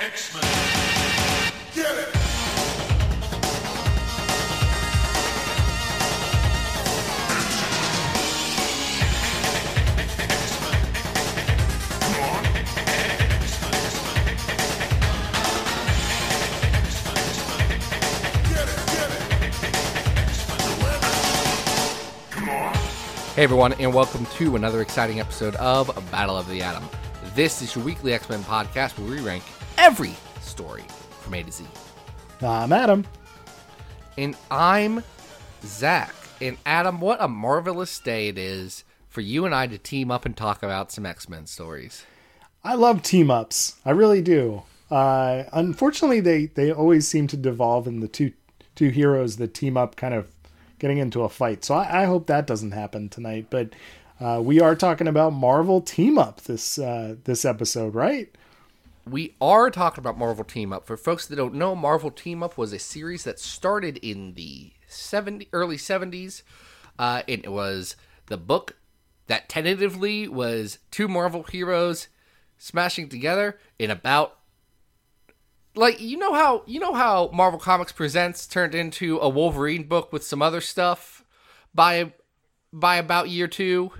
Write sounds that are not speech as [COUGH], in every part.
X-Men. Get it! Hey everyone, and welcome to another exciting episode of Battle of the Atom. This is your weekly X Men podcast where we rank every story from A to Z. I'm Adam. And I'm Zach. And Adam, what a marvelous day it is for you and I to team up and talk about some X Men stories. I love team ups. I really do. Uh, unfortunately, they, they always seem to devolve in the two two heroes that team up, kind of getting into a fight. So I, I hope that doesn't happen tonight. But uh, we are talking about Marvel team up this uh, this episode, right? We are talking about Marvel Team Up. For folks that don't know, Marvel Team Up was a series that started in the 70, early 70s. Uh, it was the book that tentatively was two Marvel heroes smashing together in about like you know how you know how Marvel Comics Presents turned into a Wolverine book with some other stuff by by about year 2.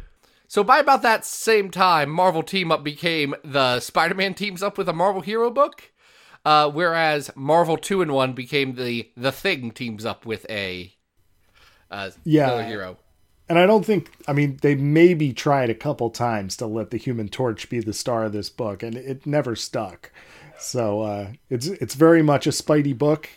So by about that same time, Marvel Team Up became the Spider-Man teams up with a Marvel hero book, uh, whereas Marvel Two-in-One became the the Thing teams up with a uh, Yeah. hero. And I don't think, I mean, they maybe tried a couple times to let the Human Torch be the star of this book, and it never stuck. So uh, it's it's very much a Spidey book,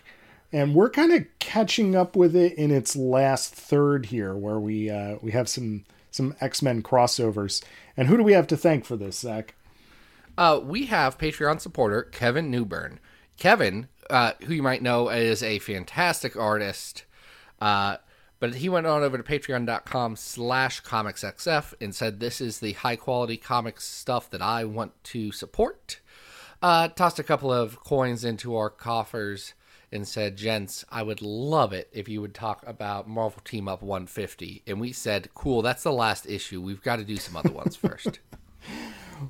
and we're kind of catching up with it in its last third here, where we uh, we have some some X Men crossovers. And who do we have to thank for this, Zach? Uh, we have Patreon supporter Kevin Newburn. Kevin, uh, who you might know is a fantastic artist, uh, but he went on over to patreon.com slash comicsxf and said, this is the high quality comics stuff that I want to support. Uh, tossed a couple of coins into our coffers and said, gents, I would love it if you would talk about Marvel Team Up 150. And we said, cool, that's the last issue. We've got to do some other ones first. [LAUGHS]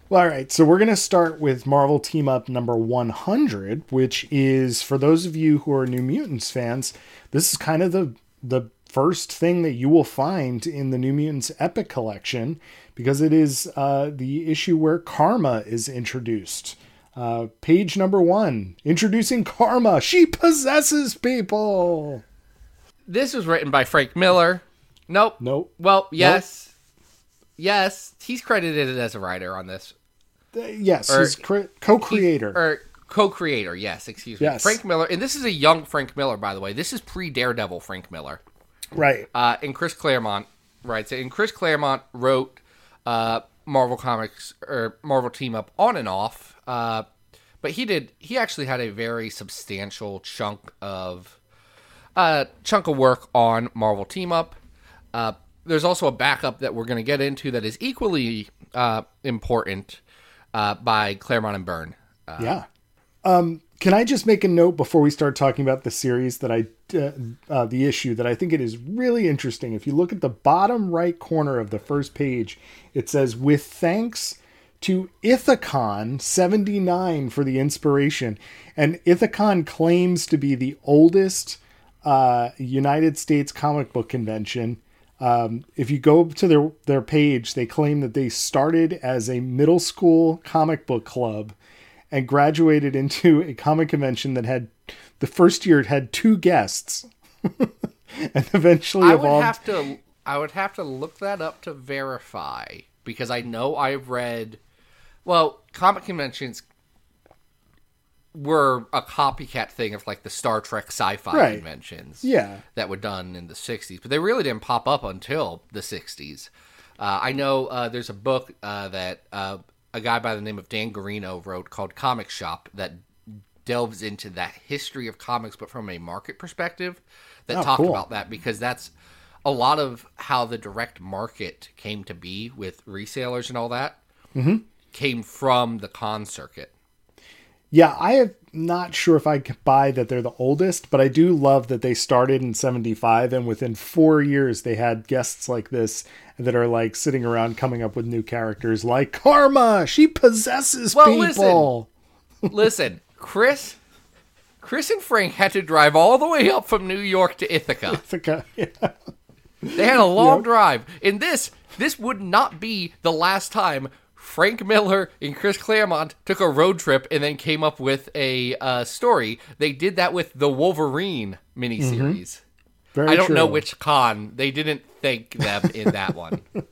Well, all right, so we're going to start with Marvel Team Up number 100, which is for those of you who are New Mutants fans, this is kind of the the first thing that you will find in the New Mutants Epic collection because it is uh, the issue where Karma is introduced. Uh, page number one, introducing Karma. She possesses people. This was written by Frank Miller. Nope. Nope. Well, yes. Yes, he's credited as a writer on this. Uh, yes, Or- he's cre- co-creator. Or co-creator, yes, excuse me. Yes. Frank Miller. And this is a young Frank Miller, by the way. This is pre-Daredevil Frank Miller. right. Uh, and Chris Claremont writes it. And Chris Claremont wrote uh, Marvel Comics or Marvel Team Up on and off. Uh, but he did. He actually had a very substantial chunk of uh, chunk of work on Marvel Team Up. Uh, there's also a backup that we're going to get into that is equally uh, important uh, by Claremont and Byrne. Uh, Yeah. Um, can I just make a note before we start talking about the series that I, uh, uh, the issue that I think it is really interesting. If you look at the bottom right corner of the first page, it says, with thanks to Ithacon 79 for the inspiration. And Ithacon claims to be the oldest uh, United States comic book convention. Um, if you go to their, their page, they claim that they started as a middle school comic book club and graduated into [LAUGHS] a comic convention that had the first year it had two guests [LAUGHS] and eventually I would have to. I would have to look that up to verify because I know I've read. Well, comic conventions were a copycat thing of like the Star Trek sci-fi Right. conventions. Yeah. that were done in the '60s, but they really didn't pop up until the '60s. Uh, I know uh, there's a book uh, that uh, a guy by the name of Dan Gearino wrote called Comic Shop that delves into that history of comics, but from a market perspective. That Oh, talked cool. about that because that's a lot of how the direct market came to be with resellers and all that. Mm-hmm. Came from the con circuit. Yeah, I am not sure if I could buy that they're the oldest, but I do love that they started in 75 and within four years they had guests like this that are like sitting around coming up with new characters like Karma. She possesses Well, people. [LAUGHS] Listen, Chris, Chris and Frank had to drive all the way up from New York to Ithaca. Ithaca. [LAUGHS] Yeah. They had a long Yep. drive. In this, this would not be the last time Frank Miller and Chris Claremont took a road trip and then came up with a uh, story. They did that with the Wolverine miniseries. Very I don't know which con. They didn't thank them in that one. [LAUGHS] I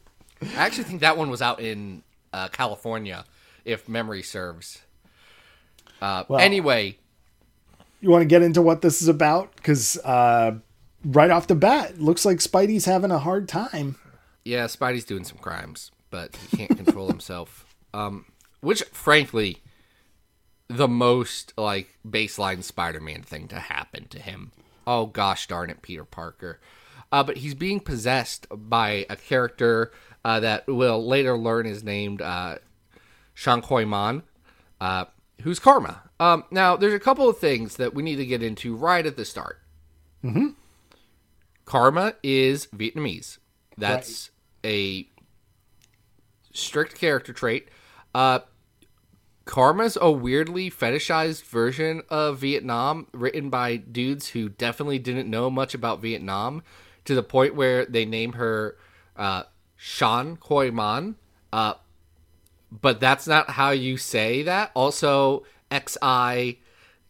actually think that one was out in uh, California, if memory serves. Uh, Well- anyway, You want to get into what this is about? Because uh, right off the bat, looks like Spidey's having a hard time. yeah, Spidey's doing some crimes, but he can't control himself. Um, which, frankly, the most like baseline Spider-Man thing to happen to him. Oh gosh darn it, Peter Parker. Uh, but he's being possessed by a character uh, that we'll later learn is named uh, Xi'an Coy Manh, uh, who's Karma. Um, now, there's a couple of things that we need to get into right at the start. Mm-hmm. Karma is Vietnamese. That's a strict character trait. Uh, Karma's a weirdly fetishized version of Vietnam, written by dudes who definitely didn't know much about Vietnam, to the point where they name her uh, Xi'an Coy Manh. Uh, but that's not how you say that. Also, X I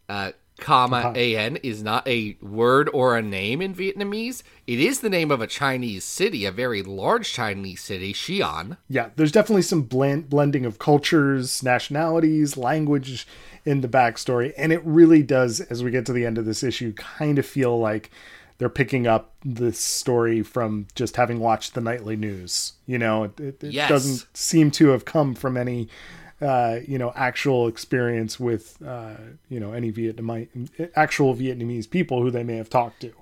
uh, comma A N is not a word or a name in Vietnamese. It is the name of a Chinese city, a very large Chinese city, Xi'an. Yeah, there's definitely some blend, blending of cultures, nationalities, language in the backstory. And it really does, as we get to the end of this issue, kind of feel like they're picking up this story from just having watched the nightly news. You know, it, it, it Yes. doesn't seem to have come from any, uh, you know, actual experience with, uh, you know, any Vietnamite, actual Vietnamese people who they may have talked to.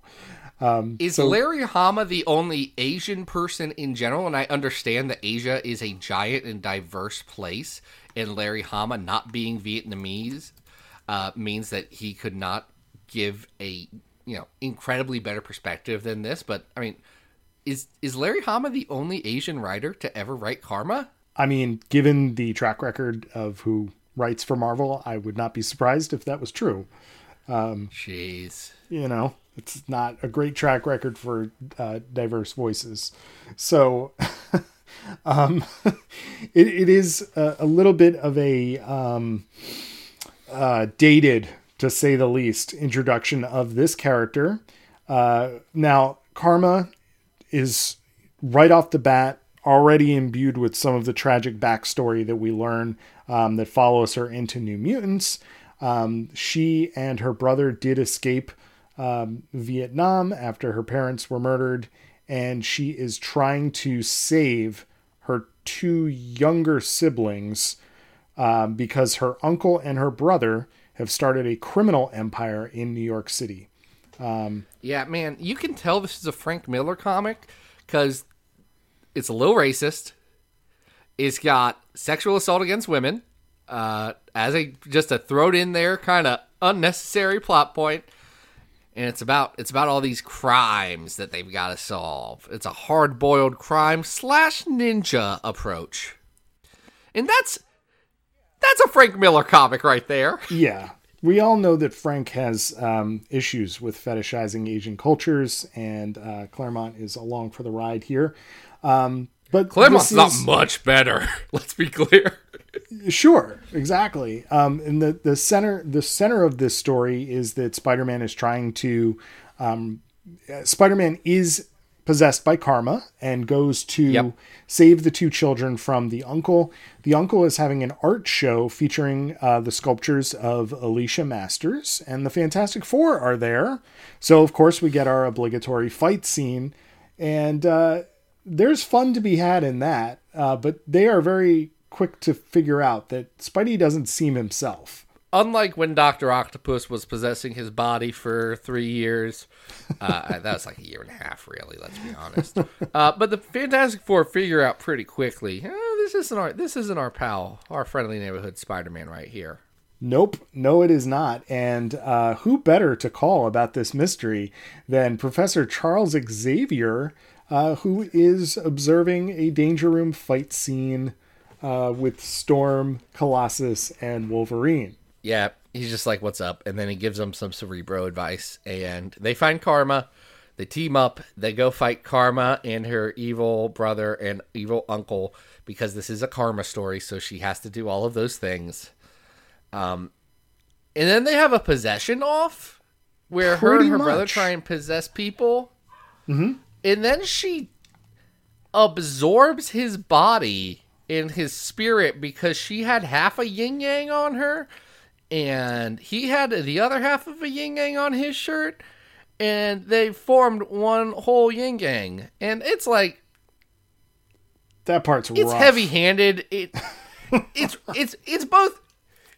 Is Larry Hama the only Asian person in general? And I understand that Asia is a giant and diverse place, and Larry Hama not being Vietnamese uh, means that he could not give a you know incredibly better perspective than this. But I mean, is is Larry Hama the only Asian writer to ever write Karma? I mean, given the track record of who writes for Marvel, I would not be surprised if that was true. Um, Jeez. You know, it's not a great track record for uh, diverse voices. So, [LAUGHS] um, [LAUGHS] it, it is a, a little bit of a um, uh, dated, to say the least, introduction of this character. Uh, now, Karma is right off the bat already imbued with some of the tragic backstory that we learn um, that follows her into New Mutants. Um, she and her brother did escape um, Vietnam after her parents were murdered, and she is trying to save her two younger siblings um, because her uncle and her brother have started a criminal empire in New York City. Yeah, man, you can tell this is a Frank Miller comic because it's a little racist. It's got sexual assault against women uh, as a just a thrown in there kind of unnecessary plot point. point, and it's about it's about all these crimes that they've got to solve. It's a hard boiled crime slash ninja approach, and that's that's a Frank Miller comic right there. [LAUGHS] Yeah. We all know that Frank has um, issues with fetishizing Asian cultures, and uh, Claremont is along for the ride here. Um, but this not is- much better. [LAUGHS] Let's be clear. Sure, exactly. Um, and the the center the center of this story is that Spider-Man is trying to um, uh, Spider-Man is possessed by karma and goes to Yep. save the two children from the uncle. The uncle is having an art show featuring uh, the sculptures of Alicia Masters, and the Fantastic Four are there. So of course we get our obligatory fight scene, and uh, there's fun to be had in that. Uh, but they are very quick to figure out that Spidey doesn't seem himself. unlike when Doctor Octopus was possessing his body for three years, uh, [LAUGHS] that was like a year and a half, really. Let's be honest. Uh, but the Fantastic Four figure out pretty quickly. "Eh, this isn't our this isn't our pal, our friendly neighborhood Spider-Man right here. Nope, no, it is not. And uh, who better to call about this mystery than Professor Charles Xavier, uh, who is observing a Danger Room fight scene uh, with Storm, Colossus, and Wolverine. yeah, he's just like, "What's up?" And then he gives them some Cerebro advice, and they find Karma. They team up. They go fight Karma and her evil brother and evil uncle because this is a Karma story, so she has to do all of those things. Um, and then they have a possession off where her and her brother try and possess people. Mm-hmm. And then she absorbs his body and his spirit because she had half a yin yang on her and he had the other half of a yin yang on his shirt and they formed one whole yin yang and it's like That part's it's rough. heavy handed it [LAUGHS] it's it's it's both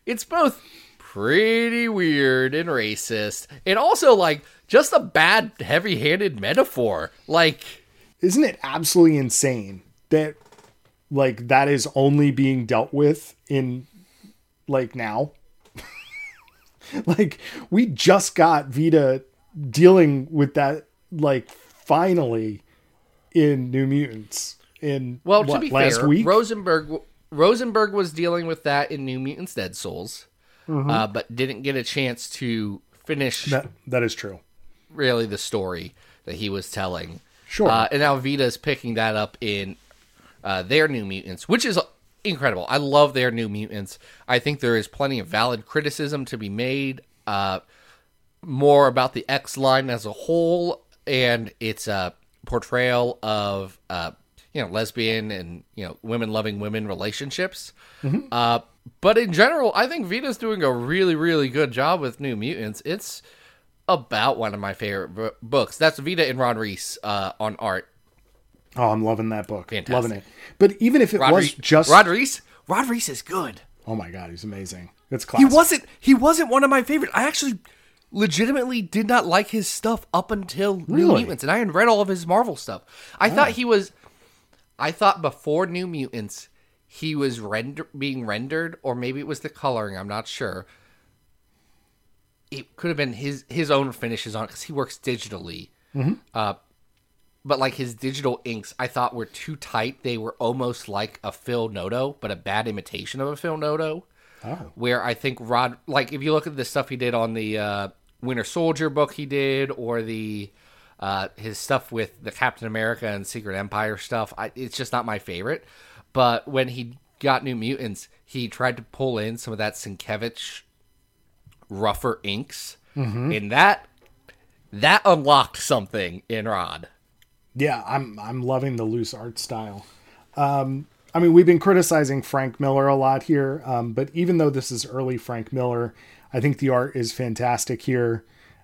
it's both pretty weird and racist and also like just a bad heavy handed metaphor like Isn't it absolutely insane that like that is only being dealt with in like now? [LAUGHS] like we just got Vita dealing with that like finally in New Mutants in Well, what, to be last fair, week. Rosenberg Rosenberg was dealing with that in New Mutants: Dead Souls, uh, but didn't get a chance to finish that that is true. really the story that he was telling. Sure. Uh, and now Vita's picking that up in uh, their New Mutants, which is incredible. I love their New Mutants. I think there is plenty of valid criticism to be made. Uh, more about the X line as a whole and its uh, portrayal of uh, you know lesbian and you know women loving women relationships. Uh, but in general, I think Vita's doing a really really good job with New Mutants. It's about one of my favorite b- books. That's Vita and Ron Reis uh, on art. Oh, I'm loving that book. Fantastic. Loving it. But even if it Rod was Reis, just Rod Reis. Rod Reis is good. Oh my god, he's amazing. It's He wasn't. He wasn't one of my favorite. I actually, legitimately, did not like his stuff up until New Mutants, and I had read all of his Marvel stuff. I thought he was. I thought before New Mutants, he was render being rendered, or maybe it was the coloring. I'm not sure. It could have been his his own finishes on it because he works digitally. Uh, but like his digital inks, I thought were too tight. They were almost like a Phil Noto, but a bad imitation of a Phil Noto Oh. where I think Rod, like if you look at the stuff he did on the uh, Winter Soldier book he did, or the uh, his stuff with the Captain America and Secret Empire stuff, I, it's just not my favorite. But when he got New Mutants, he tried to pull in some of that Sienkiewicz rougher inks, and that that unlocked something in Rod. Yeah, I'm I'm loving the loose art style. Um, I mean, we've been criticizing Frank Miller a lot here, um, but even though this is early Frank Miller, I think the art is fantastic here.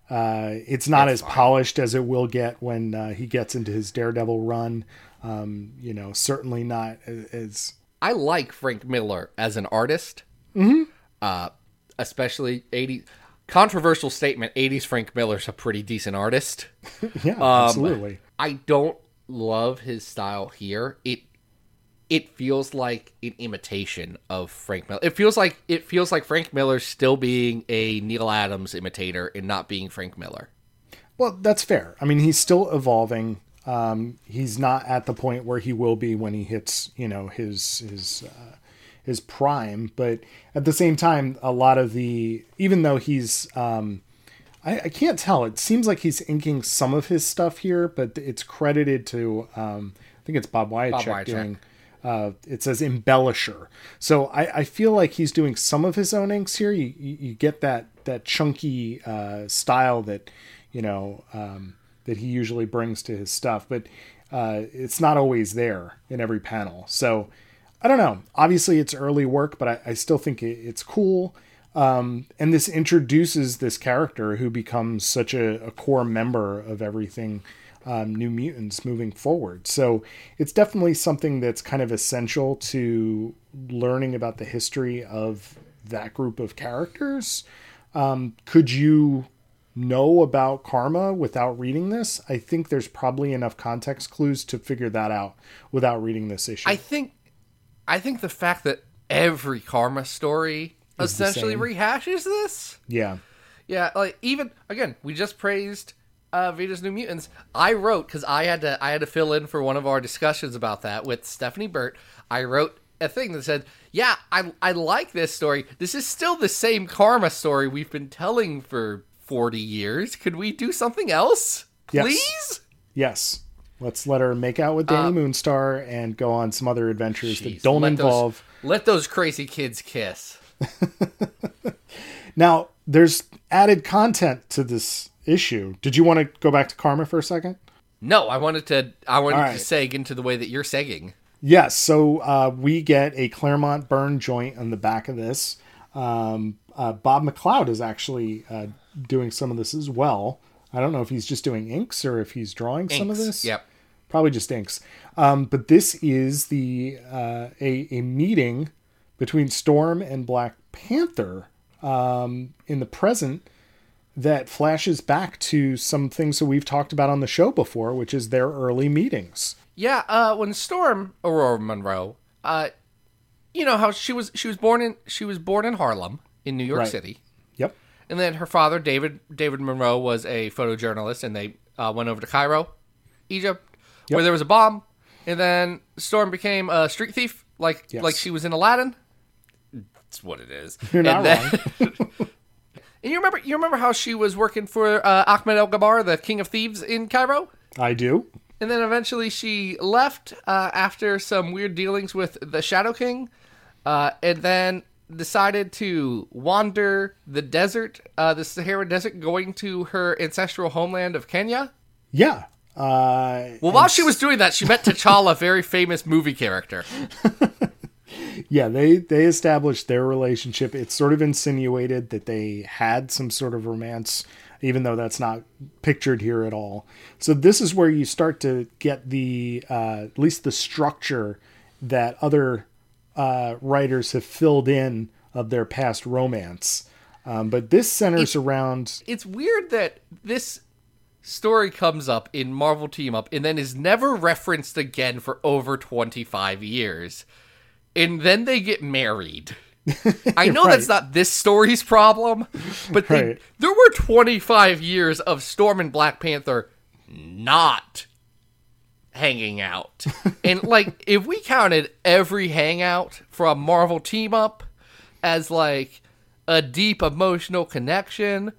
Uh, it's not as polished as it will get when uh, he gets into his Daredevil run. Um, you know, certainly not as I like Frank Miller as an artist. Mm-hmm. Uh, especially 80 controversial statement 80s Frank Miller's a pretty decent artist. [LAUGHS] yeah, Um, absolutely. I don't love his style here. It it feels like an imitation of Frank Miller. It feels like it feels like Frank Miller's still being a Neal Adams imitator and not being Frank Miller. Well, that's fair. I mean, he's still evolving. Um, he's not at the point where he will be when he hits, you know, his his uh, his prime. But at the same time, a lot of the even though he's, um, I, I can't tell. It seems like he's inking some of his stuff here, but it's credited to um, I think it's Bob Wiacek Wiacek. doing. Uh, it says embellisher, so I, I feel like he's doing some of his own inks here. You you, you get that that chunky uh, style that you know um, that he usually brings to his stuff, but uh, it's not always there in every panel. So I don't know. Obviously, it's early work, but I, I still think it, it's cool. Um, and this introduces this character who becomes such a, a core member of everything um, New Mutants moving forward. So it's definitely something that's kind of essential to learning about the history of that group of characters. Um, could you know about karma without reading this? I think there's probably enough context clues to figure that out without reading this issue. I think I think the fact that every karma story Is essentially rehashes this. yeah. Yeah, like even again, we just praised uh, Vita's New Mutants. I wrote because I had to I had to fill in for one of our discussions about that with Stephanie Burt. I wrote a thing that said, "Yeah, I I like this story. This is still the same karma story we've been telling for 40 years. Could we do something else? Please?" Yes. Let's let her make out with Dani Moonstar and go on some other adventures Uh, Jeez, that don't let those- involve. let those crazy kids kiss. [LAUGHS] Now, there's added content to this issue. Did you want to go back to Karma for a second? No, I wanted to I wanted All to seg into the way that you're segging. Yes. So uh, we get a Claremont Byrne joint on the back of this. Um, uh, Bob McLeod is actually uh, doing some of this as well. I don't know if he's just doing inks or if he's drawing some of this. Yep. probably just inks. Um, but this is the uh, a a meeting between Storm and Black Panther um, in the present that flashes back to some things that we've talked about on the show before, which is their early meetings. Yeah, uh, when Storm Aurora Monroe, uh, you know how she was she was born in she was born in Harlem in New York Right. City, Yep. and then her father David David Monroe was a photojournalist, and they uh, went over to Cairo, Egypt, Yep. where there was a bomb, and then Storm became a street thief, like Yes. like she was in Aladdin. That's what it is. You're not and [LAUGHS] and you remember you remember how she was working for uh, Achmed El Gibar, the king of thieves in Cairo. I do. And then eventually she left uh, after some weird dealings with the Shadow King, uh, and then decided to wander the desert, uh, the Sahara Desert, going to her ancestral homeland of Kenya. Yeah. Uh, Well, while she was doing that, she met T'Challa, a very famous movie character. [LAUGHS] yeah, they they established their relationship. It's sort of insinuated that they had some sort of romance, even though that's not pictured here at all. So this is where you start to get the uh, at least the structure that other uh, writers have filled in of their past romance. Um, but this centers around It's weird that this story comes up in Marvel Team Up and then is never referenced again for over 25 years. And then they get married. [LAUGHS] I know that's not this story's problem, but they, Right. there were 25 years of Storm and Black Panther not hanging out. [LAUGHS] and like if we counted every hangout from Marvel Team Up as like a deep emotional connection,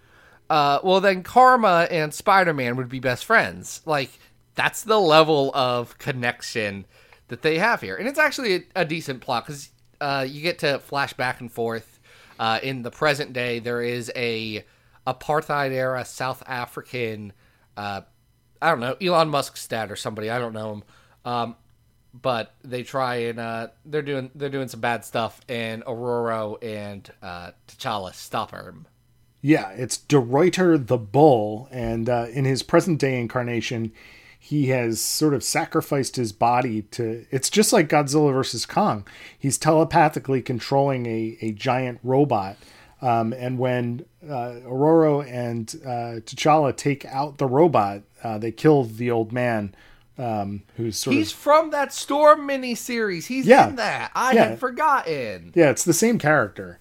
uh, well then Karma and Spider-Man would be best friends. Like that's the level of connection that they have here, and it's actually a, a decent plot because uh, you get to flash back and forth. Uh, in the present day, there is a apartheid era South African. Uh, I don't know Elon Musk's dad or somebody. I don't know him. Um, but they try and uh, they're doing they're doing some bad stuff, and Aurora and uh, T'Challa stop him. Yeah, it's De the Bull, and uh, in his present day incarnation, he has sort of sacrificed his body to. It's just like Godzilla versus Kong. He's telepathically controlling a, a giant robot. Um, and when uh, Aurora and uh, T'Challa take out the robot, uh, they kill the old man, um, who's sort He's of. from that Storm miniseries. He's Yeah. in that. I Yeah. had forgotten. Yeah, it's the same character.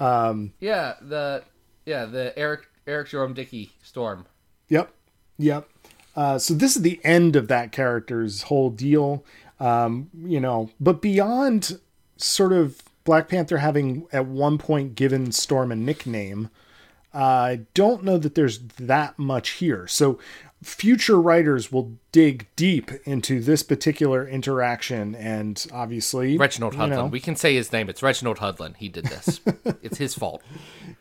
Yeah, the yeah the Eric Eric Jerome Dickey Storm. Yep. Yep. Uh, so this is the end of that character's whole deal. Um, you know, but beyond sort of Black Panther having at one point given Storm a nickname, I don't know that there's that much here. So future writers will dig deep into this particular interaction and obviously Reginald Hudlin. know, We can say his name. It's Reginald Hudlin. He did this. [LAUGHS] it's his fault.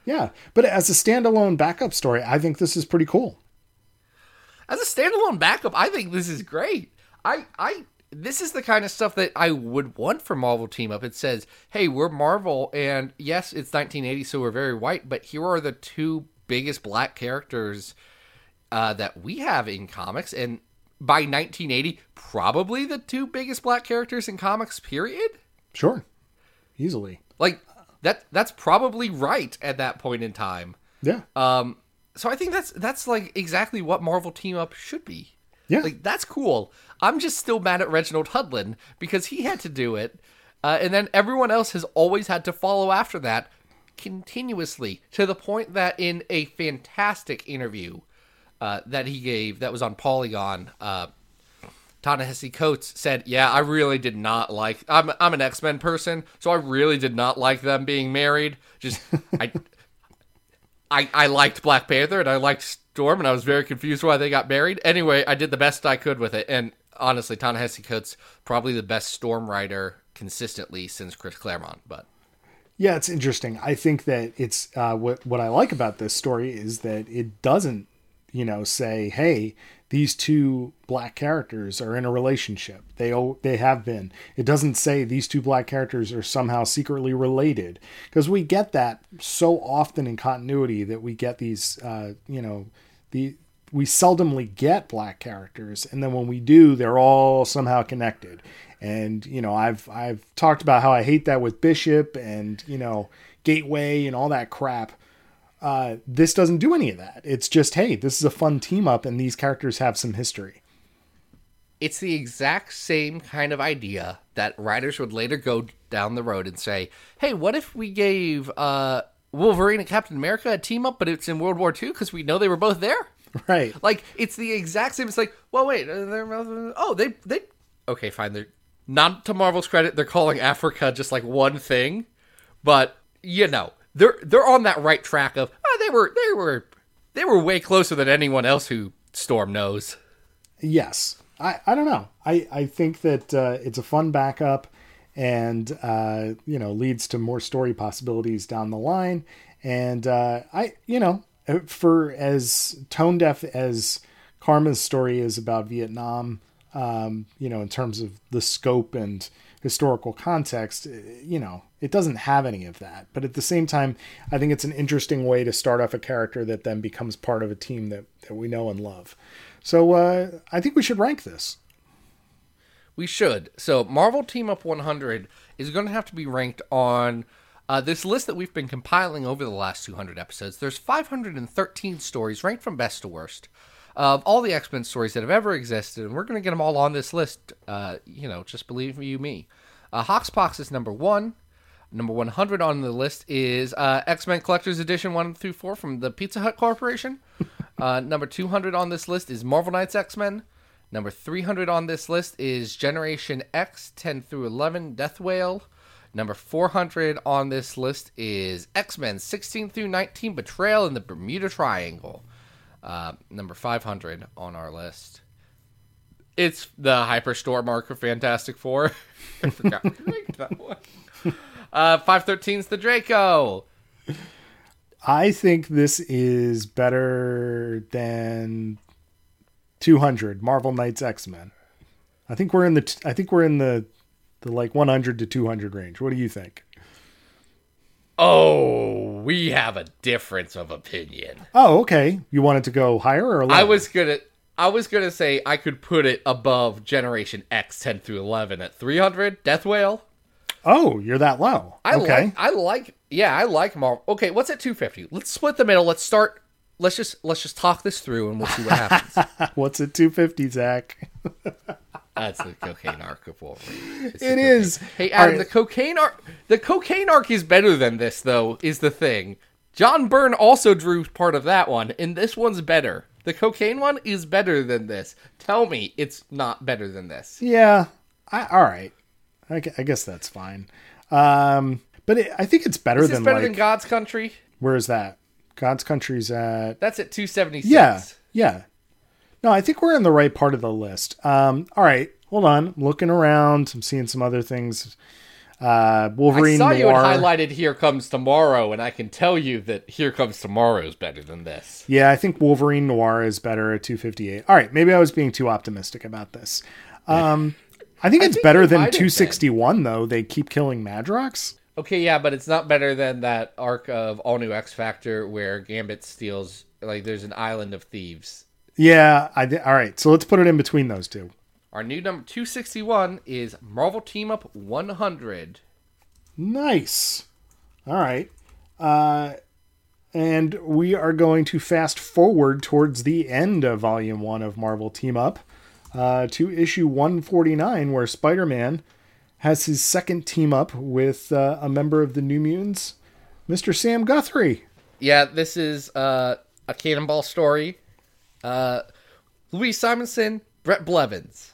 yeah, but as a standalone backup story, I think this is pretty cool. As a standalone backup, I think this is great. I I this is the kind of stuff that I would want for Marvel Team Up. It says, "Hey, we're Marvel, and yes, it's 1980, so we're very white, but here are the two biggest black characters uh, that we have in comics, and by 1980, probably the two biggest black characters in comics. Period. Sure, easily. Like that. That's probably right at that point in time. Yeah, Um, so I think that's that's like exactly what Marvel Team Up should be. yeah. Like that's cool. I'm just still mad at Reginald Hudlin because he had to do it, uh, and then everyone else has always had to follow after that continuously to the point that in a fantastic interview uh, that he gave that was on Polygon, uh, Ta-Nehisi Coates said, "Yeah, I really did not like. I'm I'm an X Men person, so I really did not like them being married. Just [LAUGHS] I, I I liked Black Panther and I liked Storm, and I was very confused why they got married. Anyway, I did the best I could with it, and honestly, Ta-Nehisi Coates probably the best Storm writer consistently since Chris Claremont, but." Yeah, it's interesting. I think that it's uh, what what I like about this story is that it doesn't, you know, say, "Hey, these two black characters are in a relationship." They they have been. It doesn't say these two black characters are somehow secretly related because we get that so often in continuity that we get these, uh, you know, the we seldomly get black characters, and then when we do, they're all somehow connected and you know i've i've talked about how i hate that with bishop and you know gateway and all that crap uh, this doesn't do any of that it's just hey this is a fun team up and these characters have some history it's the exact same kind of idea that writers would later go down the road and say, "Hey, what if we gave uh, Wolverine and Captain America a team up, but it's in World War II because we know they were both there." [LAUGHS] right Like it's the exact same. It's like, well, wait, uh, they're, oh, they they okay, fine. They're not to Marvel's credit, they're calling Africa just like one thing, but you know, they're they're on that right track of oh, they were they were they were way closer than anyone else who Storm knows. yes. I i don't know. I i think that uh, it's a fun backup and uh, you know leads to more story possibilities down the line. And uh, i you know for as tone deaf as karma's story is about vietnam um, you know in terms of the scope and historical context eh, you know it doesn't have any of that but at the same time i think it's an interesting way to start off a character that then becomes part of a team that, that we know and love so uh, i think we should rank this We should. So Marvel Team Up 100 is going to have to be ranked on uh, this list that we've been compiling over the last 200 episodes. There's 513 stories ranked from best to worst of all the X Men stories that have ever existed, and we're going to get them all on this list. Uh, you know, just believe you me. Uh, Hoxpox is number one. Number 100 on the list is uh, X Men Collector's Edition 1 through 4 from the Pizza Hut Corporation. [LAUGHS] uh, number 200 on this list is Marvel Knights X Men. Number 300 on this list is Generation X 10 through 11 Death Whale. Number 400 on this list is X Men 16 through 19 Betrayal in the Bermuda Triangle. Uh, number 500 on our list. It's the Hyperstorm arc of Fantastic Four. [LAUGHS] I forgot [LAUGHS] we ranked that one. Uh, 513 is the Draco. I think this is better than 200 Marvel Knights X-Men. I think we're in the t- I think we're in the the like 100 to 200 range. What do you think? Oh, we have a difference of opinion. Oh, okay. You wanted to go higher or lower? I was gonna I was gonna say I could put it above Generation X ten through eleven at three hundred, Death Whale. Oh, you're that low. I okay. like I like yeah, I like Marvel. Okay, what's at two fifty? Let's split the middle. Let's start let's just let's just talk this through and we'll see what happens. [LAUGHS] What's at 250, Zach? [LAUGHS] That's the cocaine arc of Wolverine. It's It is. Hey Adam, right. the cocaine arc the cocaine arc is better than this though, is the thing. John Byrne also drew part of that one, and this one's better. The cocaine one is better than this. Tell me it's not better than this. Yeah. I, all right. I, I guess that's fine. Um, but it, I think it's better Is this than better like than God's Country? where is that? God's country's at That's at 276. Yeah, yeah. No, I think we're in the right part of the list. Um, all right, hold on. I'm looking around. I'm seeing some other things. Uh, Wolverine Noir. I saw you had highlighted Here Comes Tomorrow, and I can tell you that Here Comes Tomorrow is better than this. yeah, I think Wolverine Noir is better at 258. All right, maybe I was being too optimistic about this. Um, I think it's think better than might have been. 261 though. They keep killing Madrox. Okay, yeah, but it's not better than that arc of All New X Factor where Gambit steals, like, there's an island of thieves. Yeah, I did. all right. So let's put it in between those two. Our new number 261 is Marvel Team Up 100. Nice. All right. Uh, and we are going to fast forward towards the end of Volume 1 of Marvel Team Up uh, to issue 149, where Spider Man has his second team up with uh, a member of the New Mutants, Mr. Sam Guthrie. Yeah, this is uh, a cannonball story. Uh, Louise Simonson, Bret Blevins.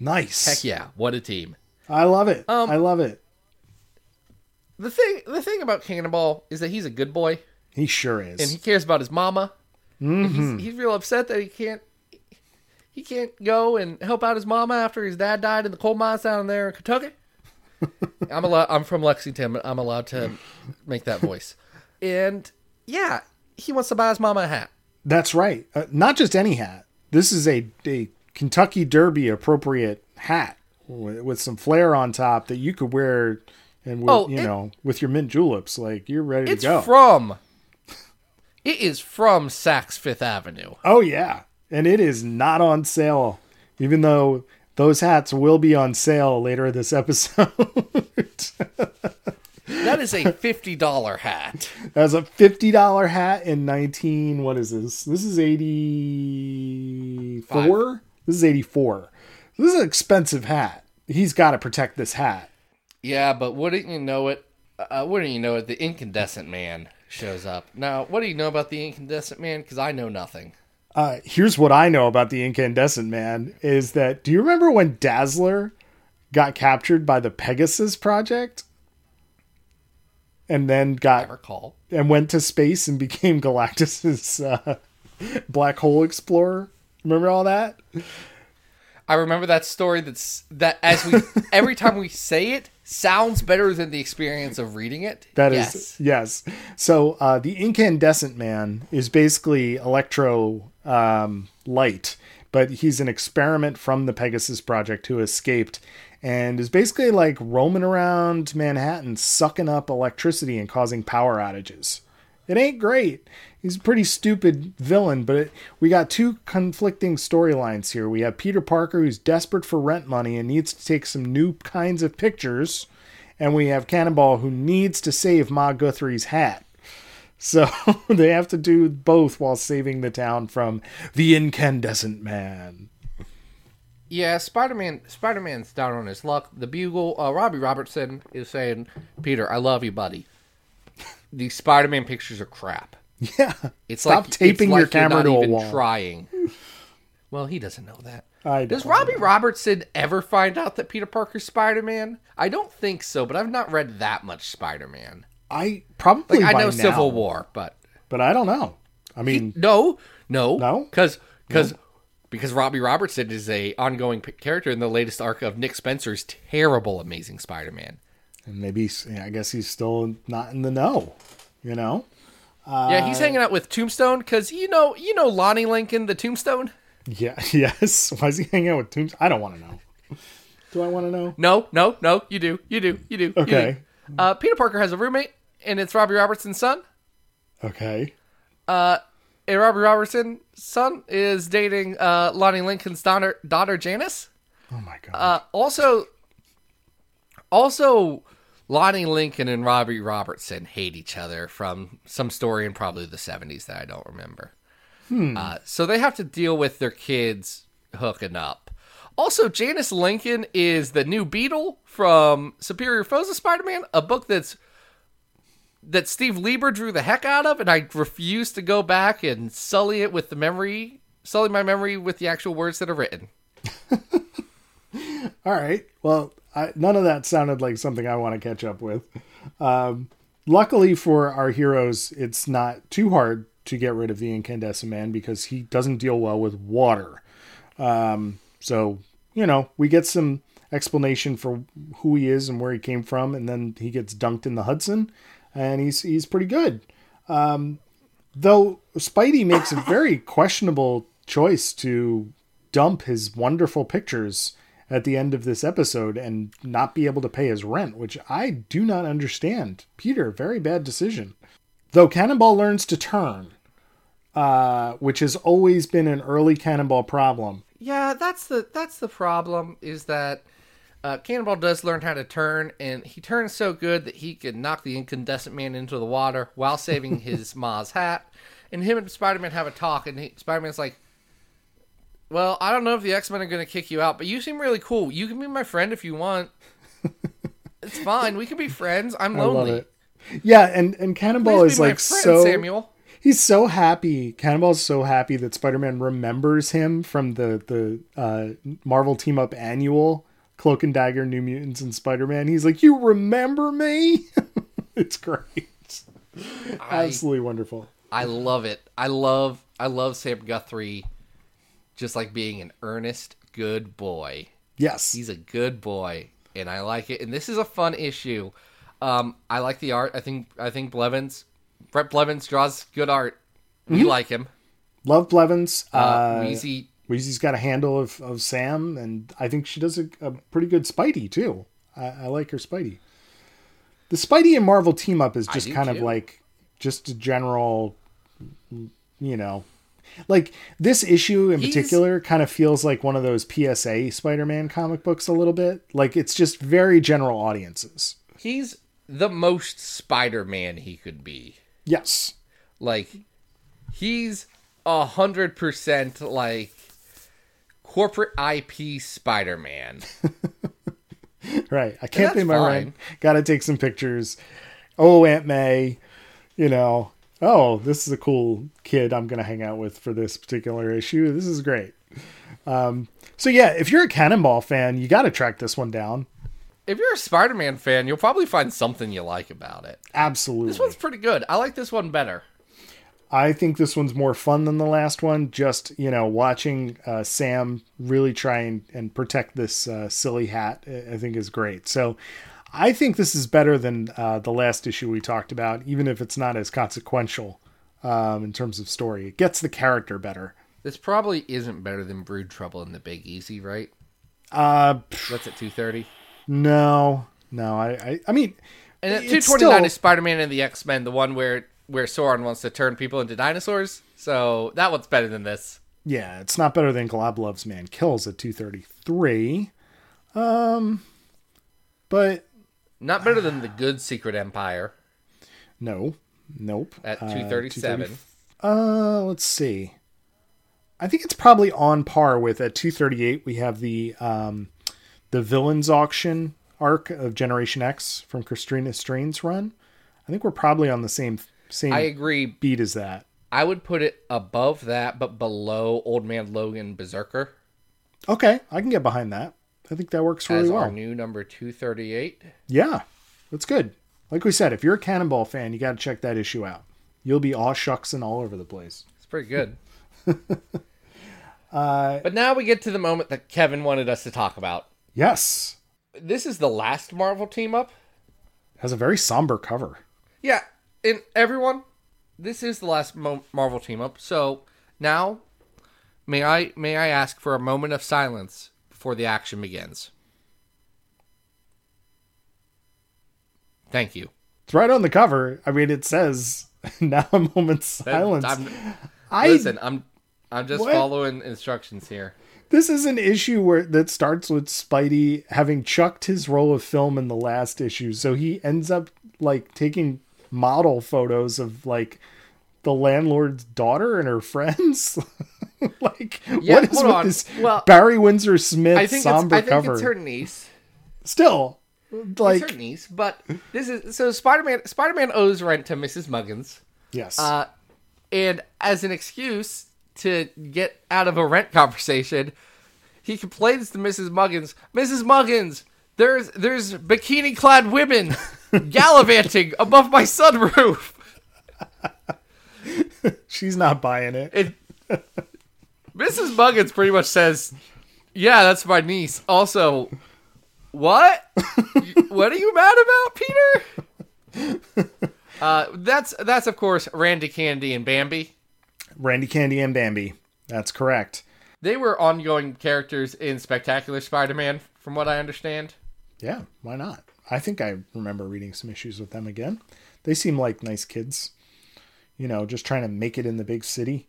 Nice. Heck yeah, what a team. I love it. Um, I love it. The thing the thing about Cannonball is that he's a good boy He sure is. and he cares about his mama. Mm-hmm. He's, he's real upset that he can't he can't go and help out his mama after his dad died in the coal mines down there in Kentucky. [LAUGHS] I'm allowed. I'm from Lexington, but I'm allowed to make that voice. And yeah, he wants to buy his mama a hat. That's right. Uh, not just any hat. This is a, a Kentucky Derby appropriate hat with, with some flair on top that you could wear and with, Oh, you it- know with your mint juleps. Like you're ready to go. It's from. It is from Saks Fifth Avenue. oh yeah, and it is not on sale, even though those hats will be on sale later this episode. [LAUGHS] That is a fifty dollar hat. That's a fifty dollar hat in nineteen. What is this? This is eighty four. This is eighty four. This is an expensive hat. He's got to protect this hat. Yeah, but wouldn't you know it? Uh, wouldn't you know it? The incandescent man shows up. Now, what do you know about the incandescent man? Because I know nothing. Uh, here's what I know about the incandescent man: is that do you remember when Dazzler got captured by the Pegasus project, and then I got recall. and went to space and became [LAUGHS] Galactus's uh, black hole explorer? Remember all that? I remember that story. That's that as we [LAUGHS] every time we say it sounds better than the experience of reading it. That is yes. yes. So uh, the incandescent man is basically electro um, light, but he's an experiment from the Pegasus project who escaped and is basically like roaming around Manhattan, sucking up electricity and causing power outages. It ain't great. He's a pretty stupid villain, but it, we got two conflicting storylines here. We have Peter Parker, who's desperate for rent money and needs to take some new kinds of pictures, and we have Cannonball, who needs to save Ma Guthrie's hat. So [LAUGHS] they have to do both while saving the town from the incandescent man. Yeah, Spider Man. Spider Man's down on his luck. The Bugle. Uh, Robbie Robertson is saying, "Peter, I love you, buddy. [LAUGHS] These Spider Man pictures are crap. Yeah. It's Stop like taping it's like your camera to a even wall. Trying. Well, he doesn't know that. I Does don't Robbie Robertson ever find out that Peter Parker's Spider Man? I don't think so, but I've not read that much Spider Man. I probably Like I know now, Civil War, but but I don't know. I mean, no, no, No? because because because Robbie Robertson is a ongoing character in the latest arc of Nick Spencer's terrible Amazing Spider Man. And maybe yeah, I guess he's still not in the know. You know. yeah, he's hanging out with Tombstone because you know you know Lonnie Lincoln, the Tombstone. Yeah. [LAUGHS] Yes. Why is he hanging out with Tombstone? I don't want to know. Do I want to know? No, no, no, you do, you do, you do. you do. Okay. Uh, Peter Parker has a roommate, and it's Robbie Robertson's son. Okay. And Robbie Robertson's son is dating uh, Lonnie Lincoln's daughter, daughter Janice. Oh my god. Uh, also, also, Lonnie Lincoln and Robbie Robertson hate each other from some story in probably the seventies that I don't remember. Uh, so they have to deal with their kids hooking up. Also, Janice Lincoln is the new Beetle from Superior Foes of Spider-Man, a book that's that Steve Lieber drew the heck out of, and I refuse to go back and sully it with the memory, sully my memory with the actual words that are written. [LAUGHS] All right. Well, I, none of that sounded like something I want to catch up with. Um, luckily for our heroes, it's not too hard to get rid of the incandescent man because he doesn't deal well with water. Um, so you know, we get some explanation for who he is and where he came from, and then he gets dunked in the Hudson, and he's he's pretty good. Um, though Spidey makes a very [COUGHS] questionable choice to dump his wonderful pictures at the end of this episode and not be able to pay his rent, which I do not understand. Peter, very bad decision. Though Cannonball learns to turn, uh, which has always been an early Cannonball problem. Yeah, that's the that's the problem is that uh, Cannonball does learn how to turn, and he turns so good that he can knock the incandescent man into the water while saving [LAUGHS] his ma's hat. And him and Spider Man have a talk, and Spider Man's like, "Well, I don't know if the X Men are going to kick you out, but you seem really cool. You can be my friend if you want. [LAUGHS] it's fine. We can be friends. I'm lonely. Yeah, and and Cannonball Please is like friend, so Samuel. He's so happy. Cannonball's so happy that Spider-Man remembers him from the the uh, Marvel Team Up annual Cloak and Dagger, New Mutants, and Spider-Man. He's like, "You remember me?" [LAUGHS] it's great, absolutely wonderful. I love it. I love I love Sam Guthrie just like being an earnest good boy. Yes, He's a good boy and I like it. And this is a fun issue. Um I like the art. I think I think Blevins Bret Blevins draws good art. We like him. love Blevins. Uh, Uh, Wheezy Weezie's got a handle of, of Sam, and I think she does a, a pretty good Spidey too. I, I like her Spidey. The Spidey and Marvel team up is just kind of like just a general, you know, like this issue in He's- particular kind of feels like one of those PSA Spider-Man comic books a little bit. Like it's just very general audiences. he's the most Spider-Man he could be. Yes. Like he's a hundred percent like corporate IP Spider-Man. [LAUGHS] Right. I can't pay my fine. rent. Got to take some pictures. Oh, Aunt May, you know. Oh, this is a cool kid I'm going to hang out with for this particular issue. This is great. Um, so yeah, if you're a Cannonball fan, you got to track this one down. if you're a Spider-Man fan, you'll probably find something you like about it. Absolutely. This one's pretty good. I like this one better. I think this one's more fun than the last one. Just you know, watching uh, Sam really try and, and protect this uh, silly hat, I think is great. So, I think this is better than uh, the last issue we talked about, even if it's not as consequential um, in terms of story. It gets the character better. This probably isn't better than Brood Trouble in the Big Easy, right? Uh, That's at two thirty. no, no. I, I, I mean, And at two twenty nine still- is Spider Man and the X Men, the one where where Sauron wants to turn people into dinosaurs. So that one's better than this. yeah, it's not better than Glob Loves Man Kills at two thirty three. Um, but Not better than the Good Secret Empire no, nope. at Uh, two thirty seven. Uh, let's see. I think it's probably on par with at 238 we have the um the villains auction arc of Generation X from Christina Strain's run. I think we're probably on the same same I agree. beat as that. I would put it above that, but below Old Man Logan Berserker Okay, I can get behind that. I think that works really as well. our new number two thirty eight. Yeah, that's good. Like we said, if you're a Cannonball fan, you got to check that issue out. You'll be aw shucks and all over the place. It's pretty good. [LAUGHS] Uh, but now we get to the moment that Kevin wanted us to talk about. Yes, This is the last Marvel team up. has a very somber cover. Yeah, and everyone, this is the last Mo- Marvel team up. So now, may I may I ask for a moment of silence before the action begins? Thank you. It's right on the cover. I mean, it says [LAUGHS] now a moment's silence. I'm, [LAUGHS] I listen, I'm I'm just What? following instructions here. this is an issue where that starts with Spidey having chucked his roll of film in the last issue, so he ends up like taking model photos of like the landlord's daughter and her friends. [LAUGHS] like Yeah, what is with on. this Well, Barry Windsor Smith I think it's, somber I think it's her niece. Still, like it's her niece, but this is so Spider-Man. Spider-Man owes rent to Mrs. Muggins. yes, Uh, and as an excuse to get out of a rent conversation, he complains to Mrs. Muggins, Mrs. Muggins, there's there's bikini clad women gallivanting [LAUGHS] above my sunroof. she's not buying it. And Mrs. Muggins pretty much says, "Yeah, that's my niece." Also, what? what are you mad about, Peter? Uh, that's that's of course Randy Candy and Bambi. Randy Candy and Bambi. That's correct. They were ongoing characters in Spectacular Spider-Man, from what I understand. Yeah, why not? I think I remember reading some issues with them again. They seem like nice kids, you know, just trying to make it in the big city.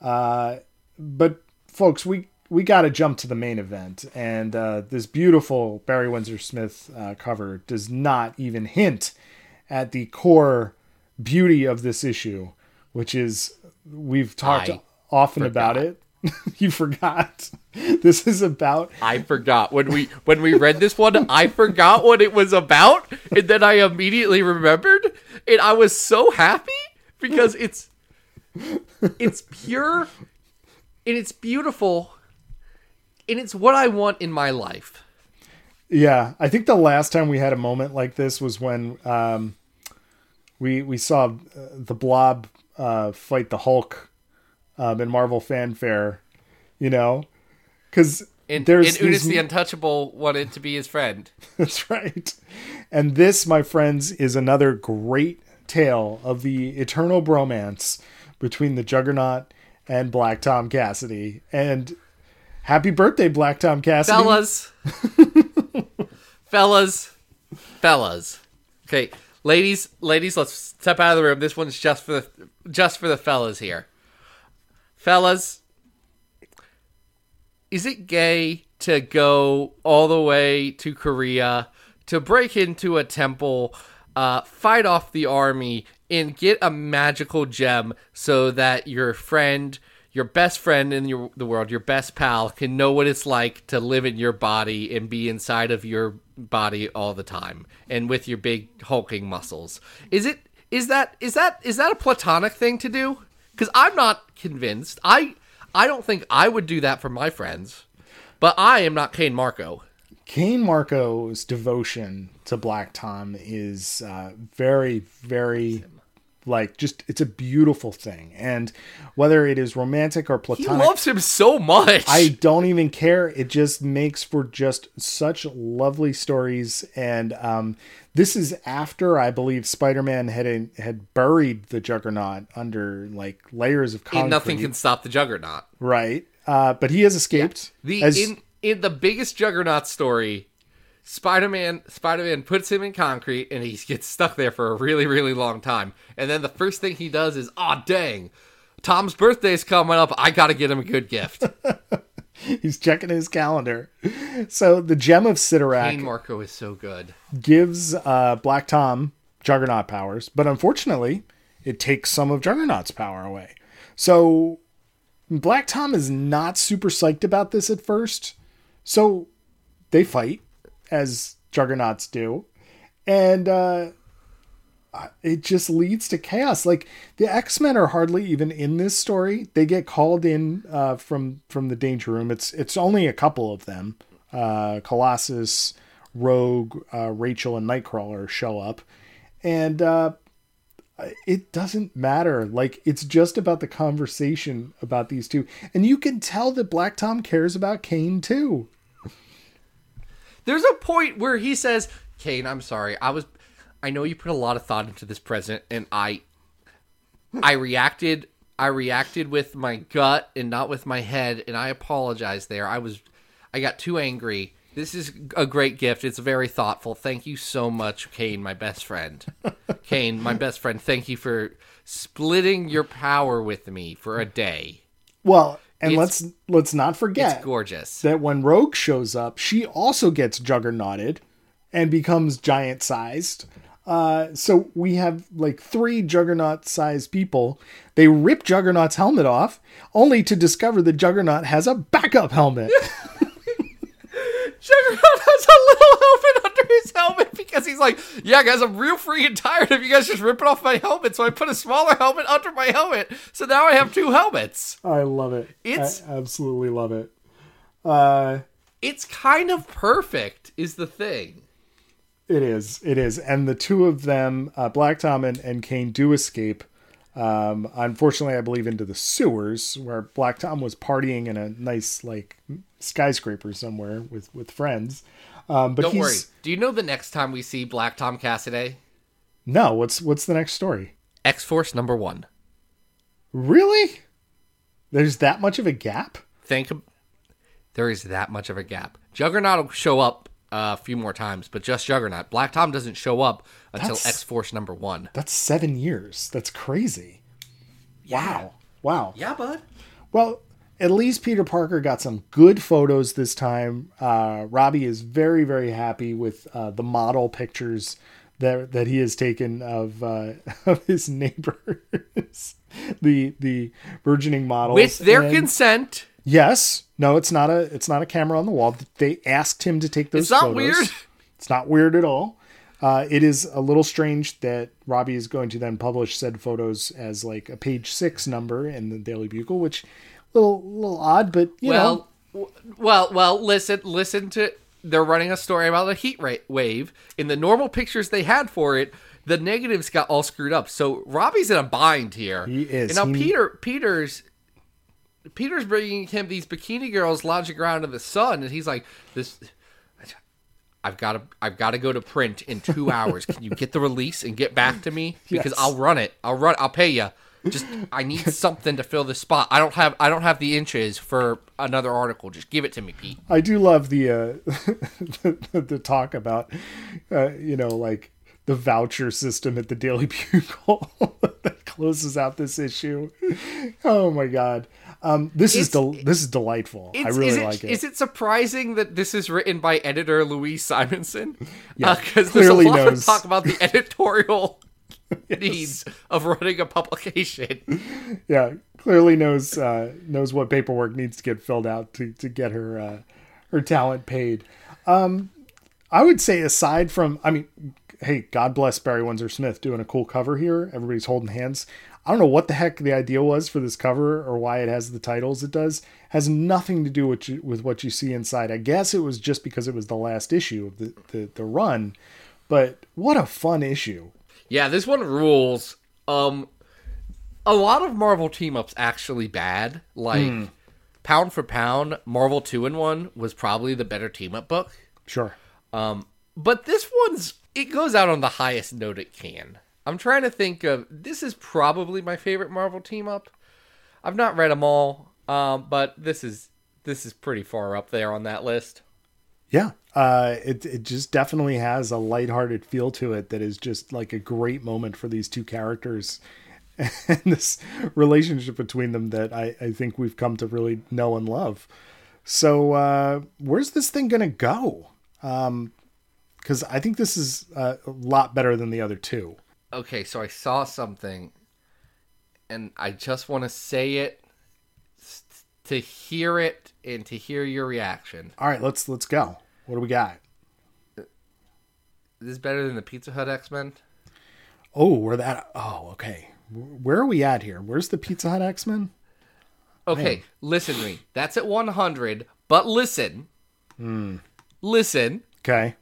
Uh, but folks, we we got to jump to the main event, and uh, this beautiful Barry Windsor Smith uh, cover does not even hint at the core beauty of this issue, which is we've talked I often about it. [LAUGHS] you forgot. This is about I forgot when we when we read this one. I forgot what it was about, and then I immediately remembered, and I was so happy because it's it's pure and it's beautiful and it's what I want in my life. Yeah, I think the last time we had a moment like this was when um, we we saw uh, the Blob uh, fight the Hulk um, in Marvel Fanfare. You know, because And, there's and these- the Untouchable wanted to be his friend. [LAUGHS] That's right. And this, my friends, is another great tale of the eternal bromance between the Juggernaut and Black Tom Cassidy. And happy birthday, Black Tom Cassidy. fellas [LAUGHS] fellas fellas okay ladies ladies let's step out of the room this one's just for the just for the fellas here fellas is it gay to go all the way to korea to break into a temple uh, fight off the army and get a magical gem so that your friend your best friend in your, the world, your best pal, can know what it's like to live in your body and be inside of your body all the time, and with your big hulking muscles. Is it? Is that? Is that? Is that a platonic thing to do? Because I'm not convinced. I I don't think I would do that for my friends, but I am not Cain Marko. Cain Marko's devotion to Black Tom is uh, very, very like just it's a beautiful thing. And whether it is romantic or platonic He loves him so much. I don't even care. It just makes for just such lovely stories. And um, this is after I believe Spider-Man had had buried the Juggernaut under like layers of concrete. and nothing can stop the Juggernaut. right. Uh, but he has escaped. The as- in in the biggest Juggernaut story, Spider-Man Spider-Man puts him in concrete and he gets stuck there for a really really long time. And then the first thing he does is, "Oh dang, Tom's birthday's coming up. I got to get him a good gift." [LAUGHS] he's checking his calendar. So the gem of Cyttorak Cain Marko is so good. gives uh, Black Tom Juggernaut powers, but unfortunately, it takes some of Juggernaut's power away. So Black Tom is not super psyched about this at first. So they fight, as Juggernauts do, and uh, it just leads to chaos. Like the X Men are hardly even in this story. They get called in uh, from from the Danger Room. It's it's only a couple of them. Uh, Colossus, Rogue, uh, Rachel, and Nightcrawler show up, and uh, it doesn't matter. Like it's just about the conversation about these two, and you can tell that Black Tom cares about Cain too. There's a point where he says, "Cain, I'm sorry. I was I know you put a lot of thought into this present and I I reacted I reacted with my gut and not with my head and I apologize there. I was I got too angry. This is a great gift. It's very thoughtful. Thank you so much, Cain, my best friend. [LAUGHS] Cain, my best friend. Thank you for splitting your power with me for a day. Well, and It's- let's let's not forget It's gorgeous. that when Rogue shows up, she also gets juggernauted and becomes giant sized. Uh, so we have like three juggernaut sized people. They rip Juggernaut's helmet off, only to discover that Juggernaut has a backup helmet. [LAUGHS] Juggernaut has a little helmet under his helmet because he's like, yeah, guys, I'm real freaking tired of you guys just ripping off my helmet. So I put a smaller helmet under my helmet. So now I have two helmets. I love it. It's- I absolutely love it. Uh, It's kind of perfect, is the thing. It is. It is. And the two of them, uh, Black Tom and, and Cain, do escape. Um, unfortunately, I believe into the sewers where Black Tom was partying in a nice like skyscraper somewhere with with friends. Um, but Don't worry. Do you know the next time we see Black Tom Cassidy? no. What's what's the next story? X Force number one. Really? There's that much of a gap? Think there is that much of a gap. Juggernaut will show up a few more times, but just Juggernaut. Black Tom doesn't show up until X Force number one. That's seven years. That's crazy. Wow. Wow. Yeah, bud. Well, at least Peter Parker got some good photos this time. Uh, Robbie is very, very happy with uh, the model pictures that that he has taken of uh, [LAUGHS] of his neighbors, [LAUGHS] the the burgeoning models. With their And- consent. yes, no, it's not a it's not a camera on the wall. They asked him to take those. It's not photos. weird. It's not weird at all. Uh, it is a little strange that Robbie is going to then publish said photos as like a page six number in the Daily Bugle, which little little odd, but you know, well, w- well, well. Listen, listen to. They're running a story about a heat ra- wave. In the normal pictures they had for it, the negatives got all screwed up. So Robbie's in a bind here. He is. And now He- Peter, Peter's, Peter's bringing him these bikini girls lounging around in the sun, and he's like, "This, I've got to, I've got to go to print in two [LAUGHS] hours. Can you get the release and get back to me? Because Yes. I'll run it. I'll run. I'll pay you. Just I need something to fill this spot. I don't have, I don't have the inches for another article. Just give it to me, Pete. I do love the uh, [LAUGHS] the, the talk about uh, you know like the voucher system at the Daily Bugle [LAUGHS] that closes out this issue. Oh my god, um, this is It's- del- this is delightful. I really is it, like it. Is it surprising that this is written by editor Louise Simonson? Yeah, because there's a lot knows. of talk about the [LAUGHS] editorial [LAUGHS] needs of running a publication. yeah, clearly knows uh, knows what paperwork needs to get filled out to to get her uh, her talent paid. Um, I would say aside from, I mean, hey, God bless Barry Windsor Smith doing a cool cover here. Everybody's holding hands. I don't know what the heck the idea was for this cover or why it has the titles it does. Has nothing to do with you, with what you see inside. I guess it was just because it was the last issue of the, the, the run. But what a fun issue. Yeah, this one rules. Um, a lot of Marvel team ups actually bad. Like Hmm. pound for pound, Marvel two in one was probably the better team up book. Sure. Um, but this one's it goes out on the highest note it can. I'm trying to think of this is probably my favorite Marvel team up. I've not read them all, um, but this is this is pretty far up there on that list. Yeah, uh, it it just definitely has a lighthearted feel to it that is just like a great moment for these two characters [LAUGHS] and this relationship between them that I, I think we've come to really know and love. So uh, where's this thing gonna go? Because I think this is uh, a lot better than the other two. Okay, so I saw something, and I just want to say it s- to hear it and to hear your reaction. All right, let's let's go. What do we got? This is better than the Pizza Hut X Men. Oh, we're that. Oh, okay. Where are we at here? Where's the Pizza Hut X Men? Okay, listen to me. That's at 100, but listen. Hmm. Listen. Okay,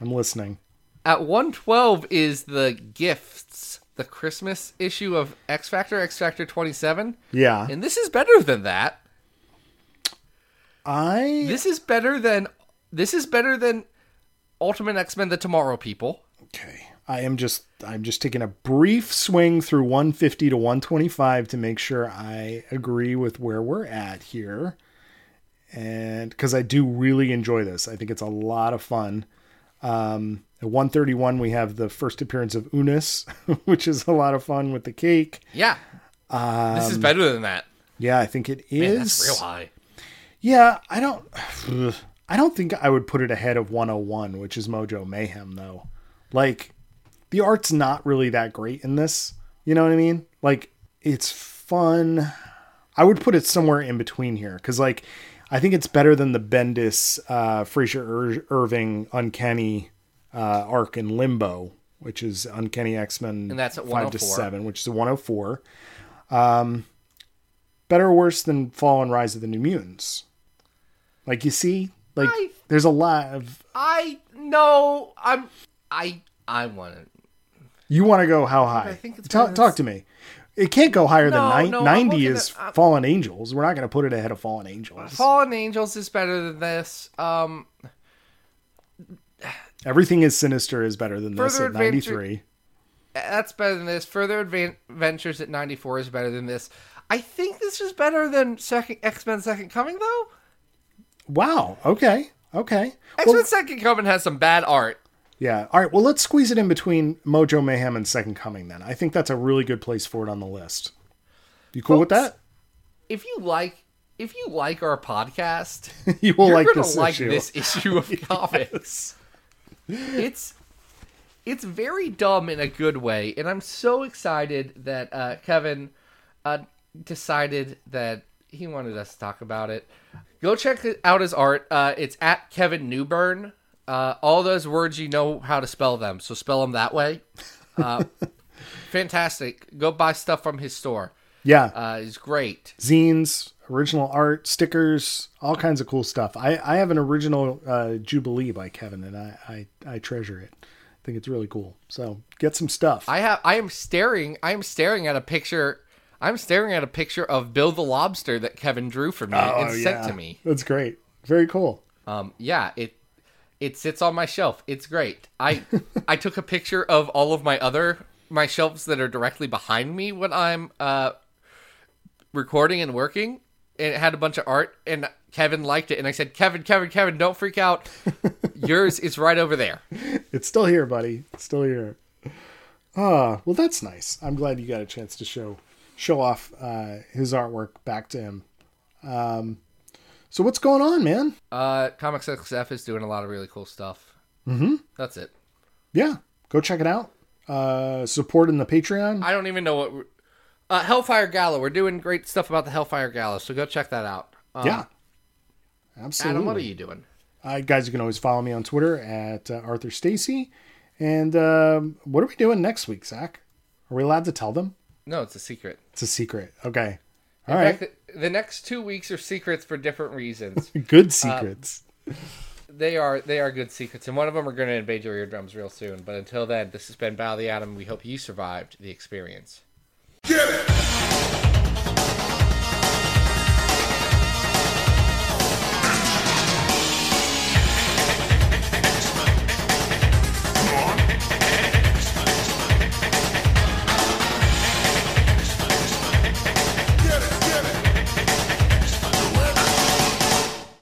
I'm listening. At 112 is the gifts, the Christmas issue of X Factor, X Factor 27. Yeah, And this is better than that. I This is better than this is better than Ultimate X-Men the Tomorrow People. Okay. I am just I'm just taking a brief swing through 150 to 125 to make sure I agree with where we're at here. And cuz I do really enjoy this. I think it's a lot of fun. Um at 131 we have the first appearance of Unus, [LAUGHS] which is a lot of fun with the cake. Yeah. this is better than that. Yeah, I think it is. Man, that's real high. Yeah, I don't [SIGHS] I don't think I would put it ahead of 101, which is Mojo Mayhem though. Like the art's not really that great in this. You know what I mean? Like it's fun. I would put it somewhere in between here cuz like I think it's better than the Bendis uh Frazer Ir- Irving Uncanny uh arc in Limbo, which is Uncanny X-Men And that's at 5 to 104. 7, which is a 104. Um better or worse than Fall and Rise of the New Mutants. Like you see, like I- there's a lot of I no, I'm I I want to you want to go how high? I think it's talk, talk to me. It can't go higher No, than no, 90 is at- Fallen Angels. We're not going to put it ahead of Fallen Angels. Fallen Angels is better than this. Um Everything is sinister is better than this at 93. that's better than this. Further Adventures at 94 is better than this. I think this is better than Second X-Men Second Coming though. Wow. Okay. Okay. X-Men Well, Second Coming has some bad art. yeah. All right. Well, let's squeeze it in between Mojo Mayhem and Second Coming then. I think that's a really good place for it on the list. You cool with that? If you like if you like our podcast, [LAUGHS] you will like this like issue. this [LAUGHS] issue of comics. It's it's very dumb in a good way, and I'm so excited that uh, Kevin uh, decided that he wanted us to talk about it. Go check out his art. Uh, it's at Kevin Newburn Uh, all those words you know how to spell them, so spell them that way. Uh, [LAUGHS] fantastic. Go buy stuff from his store. Yeah. Uh, it's great. Zines, original art, stickers, all kinds of cool stuff. I, I have an original uh, Jubilee by Kevin, and I, I, I treasure it. I think it's really cool. So get some stuff. I have. I am staring. I am staring at a picture. I'm staring at a picture of Bill the Lobster that Kevin drew for me Oh, and sent to me. That's great. Very cool. Um, yeah, it it sits on my shelf. It's great. I [LAUGHS] I took a picture of all of my other my shelves that are directly behind me when I'm uh recording and working, and it had a bunch of art. And Kevin liked it, and I said, Kevin, Kevin, Kevin, don't freak out. [LAUGHS] Yours is right over there. It's still here, buddy. It's still here. Ah, well, that's nice. I'm glad you got a chance to show show off uh, his artwork back to him. Um, so what's going on, man? Uh, Comics XF is doing a lot of really cool stuff. Mm-hmm. That's it. Yeah, go check it out. Uh, supporting the Patreon. I don't even know what. Uh, Hellfire Gala. We're doing great stuff about the Hellfire Gala, so go check that out. Um, yeah, absolutely. Adam, what are you doing? Uh, guys, you can always follow me on Twitter at uh, Arthur Stacy. And um, what are we doing next week, Zach? Are we allowed to tell them? No, it's a secret. It's a secret. Okay. All In right. fact, the, the next two weeks are secrets for different reasons. [LAUGHS] Good um, secrets. they are they are good secrets, and one of them are going to invade your eardrums real soon. But until then, this has been Battle of the Atom. We hope you survived the experience.